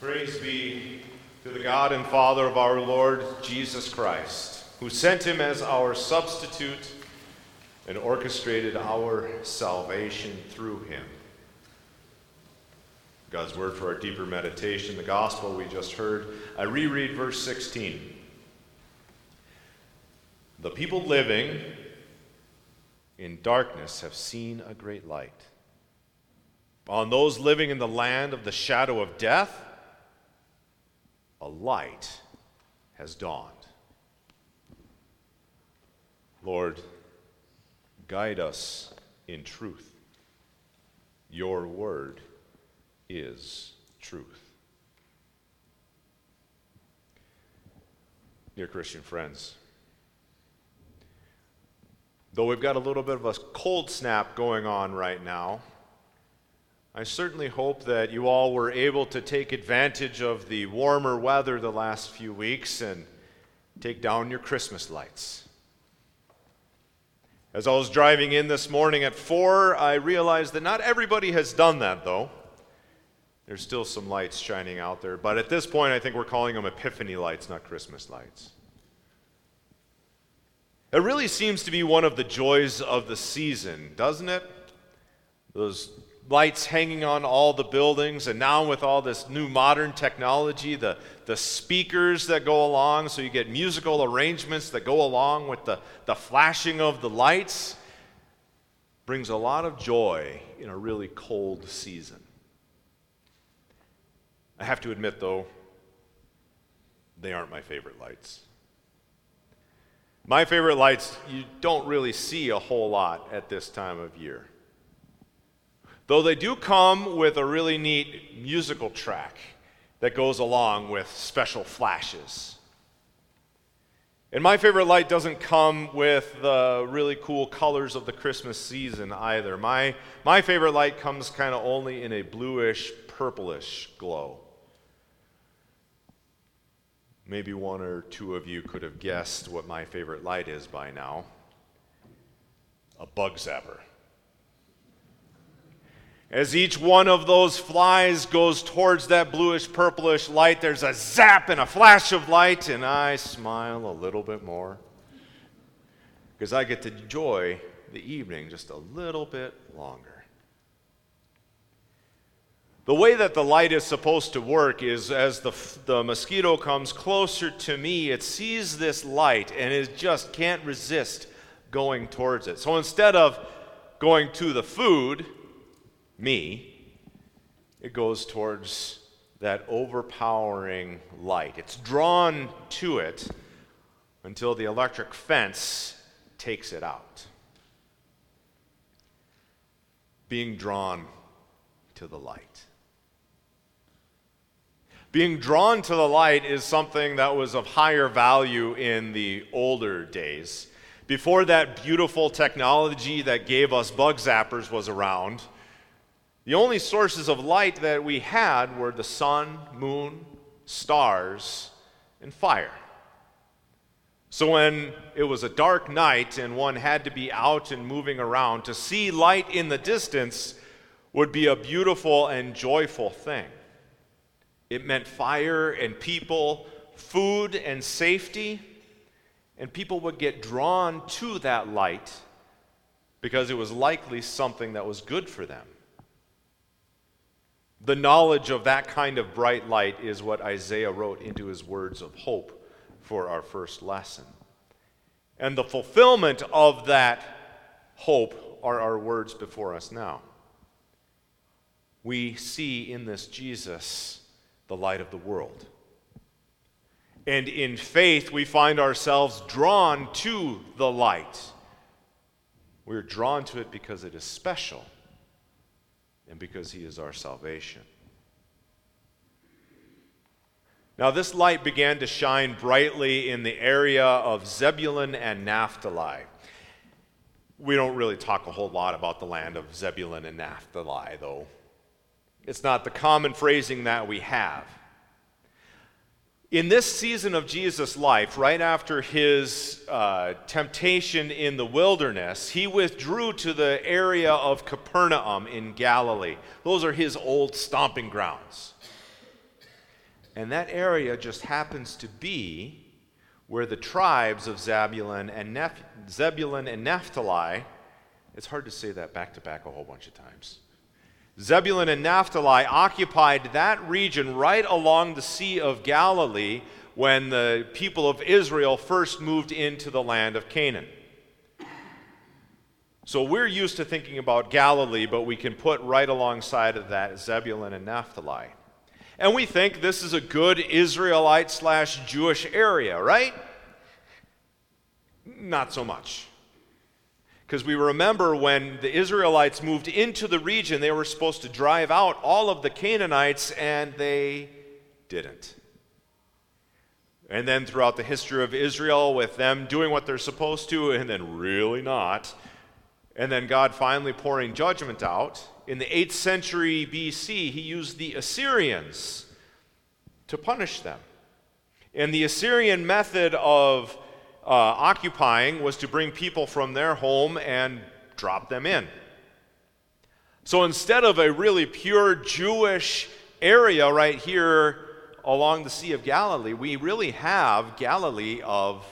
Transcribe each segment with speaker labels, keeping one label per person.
Speaker 1: Praise be to the God and Father of our Lord Jesus Christ, who sent him as our substitute and orchestrated our salvation through him. God's word for our deeper meditation, the gospel we just heard. I reread verse 16. The people living in darkness have seen a great light. On those living in the land of the shadow of death, a light has dawned. Lord, guide us in truth. Your word is truth. Dear Christian friends, though we've got a little bit of a cold snap going on right now, I certainly hope that you all were able to take advantage of the warmer weather the last few weeks and take down your Christmas lights. As I was driving in this morning at 4, I realized that not everybody has done that, though. There's still some lights shining out there, but at this point, I think we're calling them Epiphany lights, not Christmas lights. It really seems to be one of the joys of the season, doesn't it? Those lights hanging on all the buildings, and now with all this new modern technology, the, the speakers that go along, so you get musical arrangements that go along with the, the flashing of the lights, brings a lot of joy in a really cold season. I have to admit, though, they aren't my favorite lights. My favorite lights, you don't really see a whole lot at this time of year. Though they do come with a really neat musical track that goes along with special flashes. And my favorite light doesn't come with the really cool colors of the Christmas season either. My, my favorite light comes kind of only in a bluish, purplish glow. Maybe one or two of you could have guessed what my favorite light is by now a bug zapper. As each one of those flies goes towards that bluish purplish light, there's a zap and a flash of light, and I smile a little bit more because I get to enjoy the evening just a little bit longer. The way that the light is supposed to work is as the, the mosquito comes closer to me, it sees this light and it just can't resist going towards it. So instead of going to the food, me, it goes towards that overpowering light. It's drawn to it until the electric fence takes it out. Being drawn to the light. Being drawn to the light is something that was of higher value in the older days. Before that beautiful technology that gave us bug zappers was around, the only sources of light that we had were the sun, moon, stars, and fire. So when it was a dark night and one had to be out and moving around, to see light in the distance would be a beautiful and joyful thing. It meant fire and people, food and safety, and people would get drawn to that light because it was likely something that was good for them. The knowledge of that kind of bright light is what Isaiah wrote into his words of hope for our first lesson. And the fulfillment of that hope are our words before us now. We see in this Jesus the light of the world. And in faith, we find ourselves drawn to the light. We're drawn to it because it is special and because he is our salvation. Now, this light began to shine brightly in the area of Zebulun and Naphtali. We don't really talk a whole lot about the land of Zebulun and Naphtali, though. It's not the common phrasing that we have. In this season of Jesus' life, right after his uh, temptation in the wilderness, he withdrew to the area of Capernaum in Galilee. Those are his old stomping grounds. And that area just happens to be where the tribes of Zebulun and, Neph- Zebulun and Naphtali, it's hard to say that back to back a whole bunch of times. Zebulun and Naphtali occupied that region right along the Sea of Galilee when the people of Israel first moved into the land of Canaan. So we're used to thinking about Galilee, but we can put right alongside of that Zebulun and Naphtali. And we think this is a good Israelite slash Jewish area, right? Not so much. Because we remember when the Israelites moved into the region, they were supposed to drive out all of the Canaanites, and they didn't. And then throughout the history of Israel, with them doing what they're supposed to and then really not, and then God finally pouring judgment out, in the 8th century BC, he used the Assyrians to punish them. And the Assyrian method of uh, occupying was to bring people from their home and drop them in. So instead of a really pure Jewish area right here along the Sea of Galilee, we really have Galilee of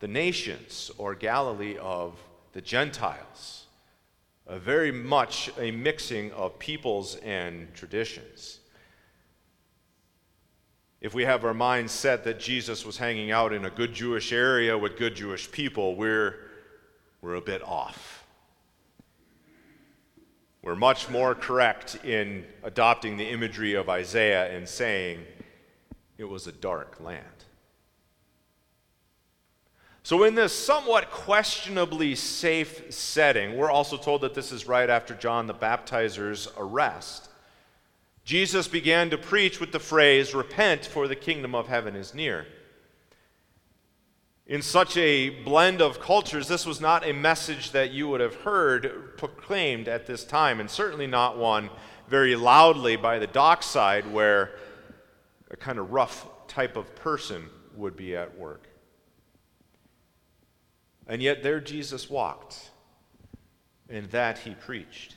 Speaker 1: the nations or Galilee of the Gentiles uh, very much a mixing of peoples and traditions. If we have our minds set that Jesus was hanging out in a good Jewish area with good Jewish people, we're, we're a bit off. We're much more correct in adopting the imagery of Isaiah and saying it was a dark land. So, in this somewhat questionably safe setting, we're also told that this is right after John the Baptizer's arrest. Jesus began to preach with the phrase, Repent, for the kingdom of heaven is near. In such a blend of cultures, this was not a message that you would have heard proclaimed at this time, and certainly not one very loudly by the dockside where a kind of rough type of person would be at work. And yet there Jesus walked, and that he preached.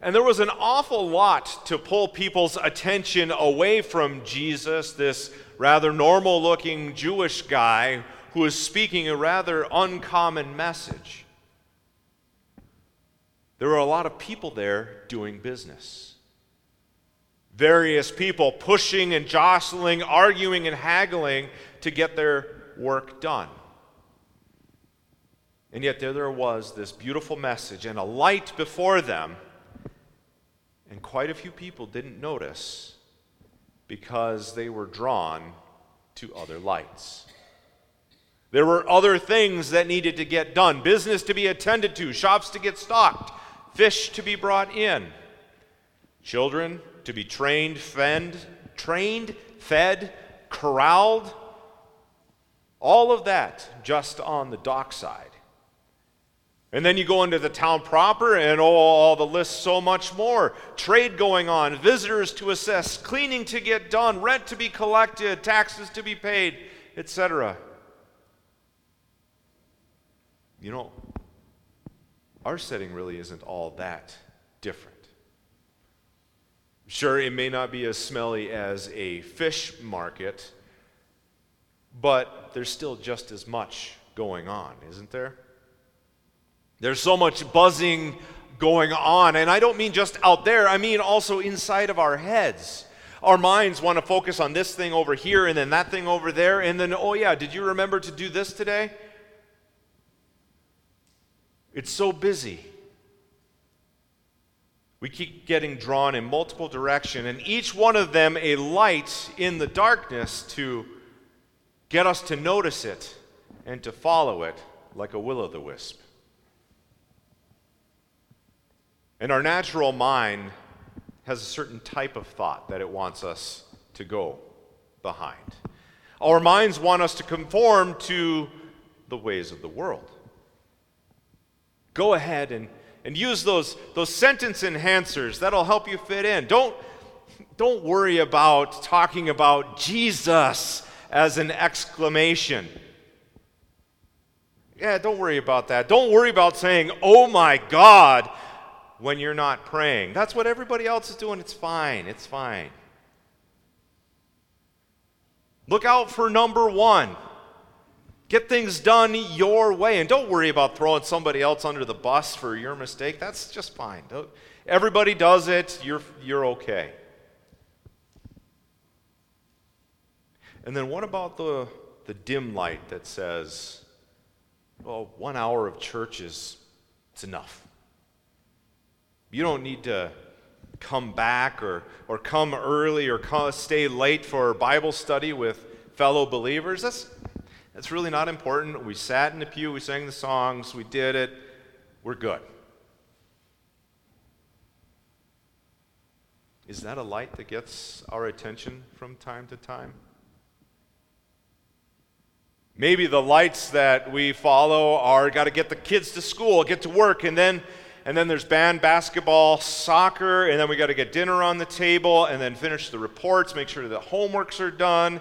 Speaker 1: And there was an awful lot to pull people's attention away from Jesus, this rather normal looking Jewish guy who was speaking a rather uncommon message. There were a lot of people there doing business. Various people pushing and jostling, arguing and haggling to get their work done. And yet, there there was this beautiful message and a light before them. And quite a few people didn't notice because they were drawn to other lights. There were other things that needed to get done business to be attended to, shops to get stocked, fish to be brought in, children to be trained, fed, trained, fed, corralled, all of that just on the dockside. And then you go into the town proper, and oh, all the lists so much more. Trade going on, visitors to assess, cleaning to get done, rent to be collected, taxes to be paid, etc. You know, our setting really isn't all that different. Sure, it may not be as smelly as a fish market, but there's still just as much going on, isn't there? There's so much buzzing going on, and I don't mean just out there, I mean also inside of our heads. Our minds want to focus on this thing over here and then that thing over there, and then, oh yeah, did you remember to do this today? It's so busy. We keep getting drawn in multiple directions, and each one of them a light in the darkness to get us to notice it and to follow it like a will o' the wisp. And our natural mind has a certain type of thought that it wants us to go behind. Our minds want us to conform to the ways of the world. Go ahead and, and use those, those sentence enhancers. That'll help you fit in. Don't, don't worry about talking about Jesus as an exclamation. Yeah, don't worry about that. Don't worry about saying, oh my God, when you're not praying. That's what everybody else is doing. It's fine. It's fine. Look out for number one. Get things done your way. And don't worry about throwing somebody else under the bus for your mistake. That's just fine. Don't, everybody does it. You're, you're okay. And then what about the, the dim light that says, well, one hour of church is it's enough. You don't need to come back or, or come early or come, stay late for Bible study with fellow believers. That's, that's really not important. We sat in the pew, we sang the songs, we did it, we're good. Is that a light that gets our attention from time to time? Maybe the lights that we follow are got to get the kids to school, get to work, and then and then there's band, basketball, soccer, and then we got to get dinner on the table, and then finish the reports, make sure the homeworks are done.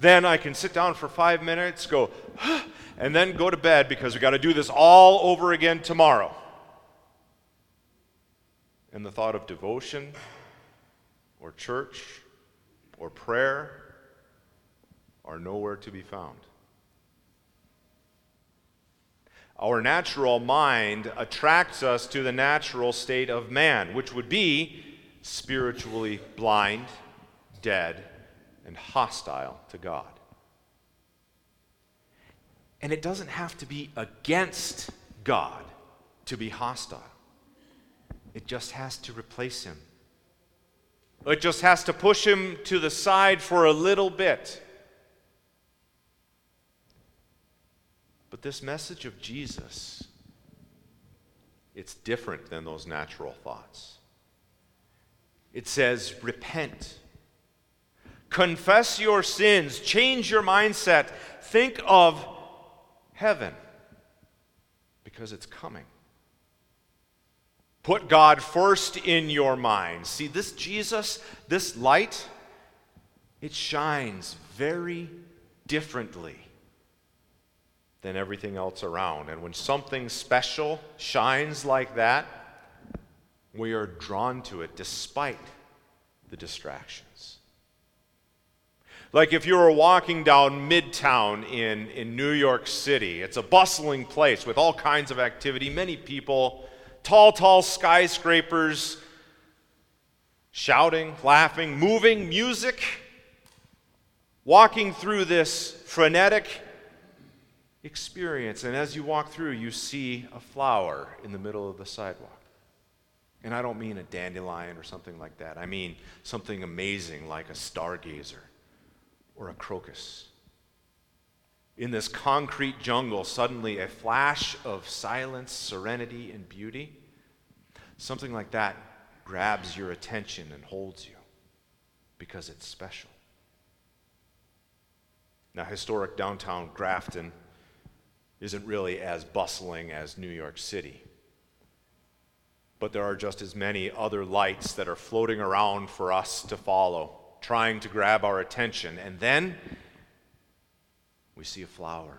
Speaker 1: Then I can sit down for five minutes, go, and then go to bed because we got to do this all over again tomorrow. And the thought of devotion, or church, or prayer are nowhere to be found. Our natural mind attracts us to the natural state of man, which would be spiritually blind, dead, and hostile to God. And it doesn't have to be against God to be hostile, it just has to replace Him. It just has to push Him to the side for a little bit. But this message of Jesus, it's different than those natural thoughts. It says, repent. Confess your sins. Change your mindset. Think of heaven because it's coming. Put God first in your mind. See, this Jesus, this light, it shines very differently than everything else around. And when something special shines like that, we are drawn to it despite the distractions. Like if you were walking down Midtown in, in New York City, it's a bustling place with all kinds of activity, many people, tall, tall skyscrapers, shouting, laughing, moving, music. Walking through this frenetic experience. And as you walk through, you see a flower in the middle of the sidewalk. And I don't mean a dandelion or something like that. I mean something amazing like a stargazer or a crocus. In this concrete jungle, suddenly a flash of silence, serenity, and beauty, something like that grabs your attention and holds you because it's special. Now, historic downtown Grafton isn't really as bustling as New York City. But there are just as many other lights that are floating around for us to follow, trying to grab our attention. And then we see a flower,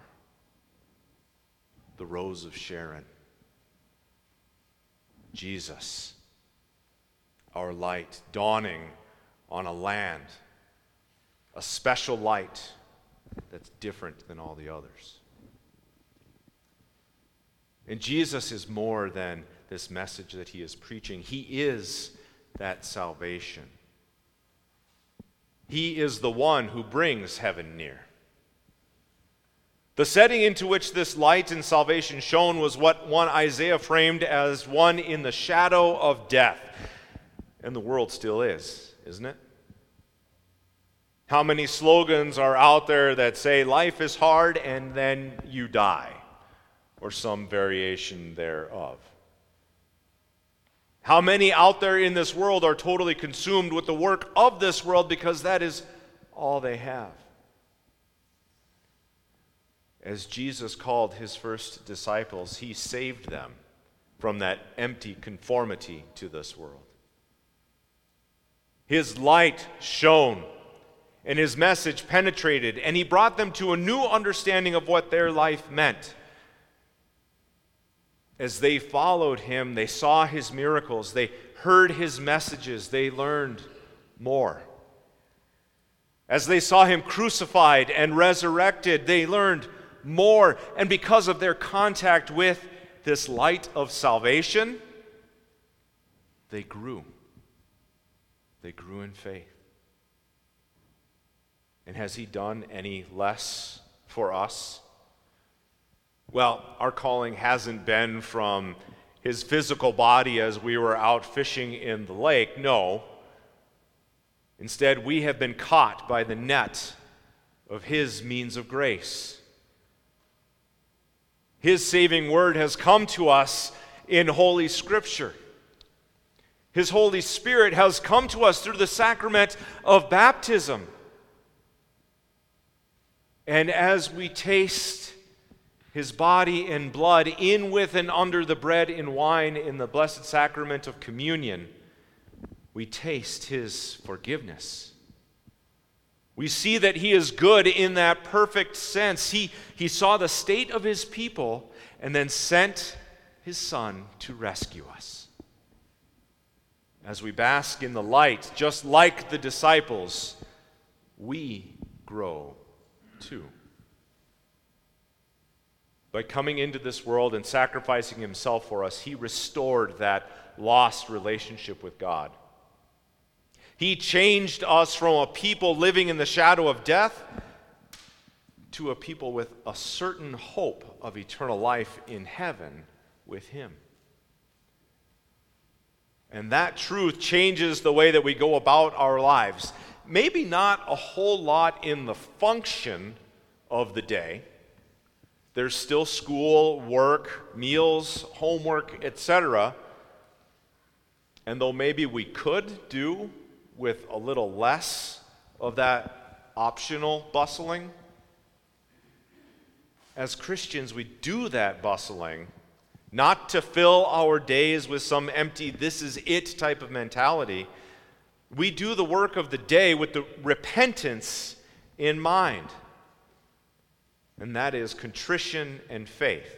Speaker 1: the rose of Sharon. Jesus, our light, dawning on a land, a special light that's different than all the others. And Jesus is more than this message that he is preaching, he is that salvation. He is the one who brings heaven near. The setting into which this light and salvation shone was what one Isaiah framed as one in the shadow of death. And the world still is, isn't it? How many slogans are out there that say life is hard and then you die? Or some variation thereof. How many out there in this world are totally consumed with the work of this world because that is all they have? As Jesus called his first disciples, he saved them from that empty conformity to this world. His light shone and his message penetrated, and he brought them to a new understanding of what their life meant as they followed him, they saw his miracles, they heard his messages, they learned more. As they saw him crucified and resurrected, they learned more. And because of their contact with this light of salvation, they grew. They grew in faith. And has he done any less for us? Well, our calling hasn't been from his physical body as we were out fishing in the lake. No. Instead, we have been caught by the net of his means of grace. His saving word has come to us in Holy Scripture. His Holy Spirit has come to us through the sacrament of baptism. And as we taste his body and blood in with and under the bread and wine in the blessed sacrament of communion, we taste his forgiveness. We see that he is good in that perfect sense. He, he saw the state of his people and then sent his son to rescue us. As we bask in the light, just like the disciples, we grow too. By coming into this world and sacrificing himself for us, he restored that lost relationship with God. He changed us from a people living in the shadow of death to a people with a certain hope of eternal life in heaven with him. And that truth changes the way that we go about our lives. Maybe not a whole lot in the function of the day. There's still school, work, meals, homework, etc. And though maybe we could do with a little less of that optional bustling, as Christians, we do that bustling not to fill our days with some empty, this is it type of mentality. We do the work of the day with the repentance in mind. And that is contrition and faith.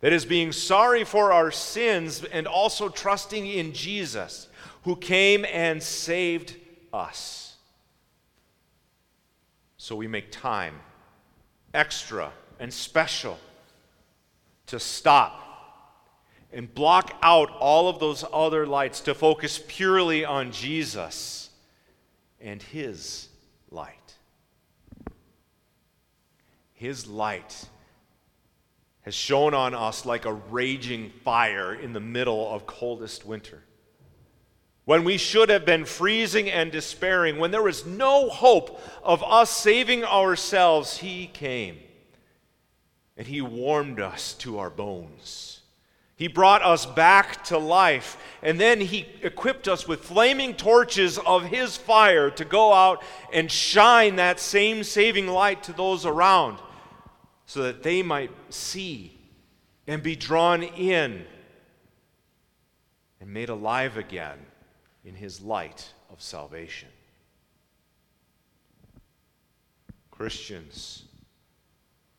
Speaker 1: That is being sorry for our sins and also trusting in Jesus, who came and saved us. So we make time extra and special to stop and block out all of those other lights to focus purely on Jesus and His light. His light has shone on us like a raging fire in the middle of coldest winter. When we should have been freezing and despairing, when there was no hope of us saving ourselves, He came and He warmed us to our bones. He brought us back to life, and then He equipped us with flaming torches of His fire to go out and shine that same saving light to those around so that they might see and be drawn in and made alive again in His light of salvation. Christians,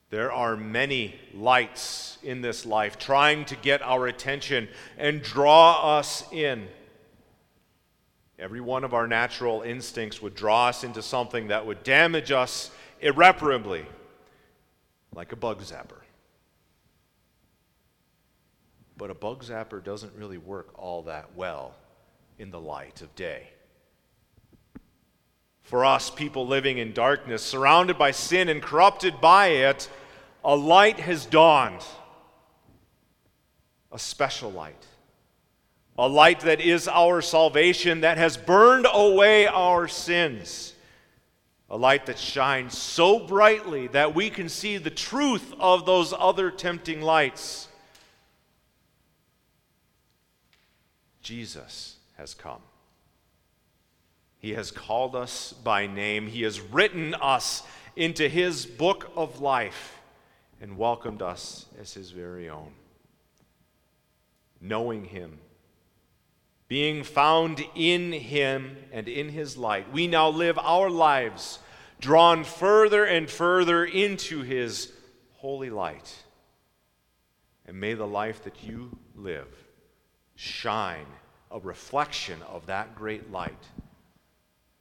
Speaker 1: there are many lights in this life trying to get our attention and draw us in. Every one of our natural instincts would draw us into something that would damage us irreparably, like a bug zapper. But a bug zapper doesn't really work all that well in the light of day. For us, people living in darkness, surrounded by sin and corrupted by it, a light has dawned. A special light. A light that is our salvation, that has burned away our sins. A light that shines so brightly that we can see the truth of those other tempting lights. Jesus has come. He has called us by name. He has written us into His book of life and welcomed us as His very own. Knowing Him, being found in Him and in His light, we now live our lives drawn further and further into His holy light. And may the life that you live shine a reflection of that great light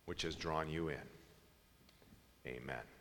Speaker 1: which has drawn you in. Amen.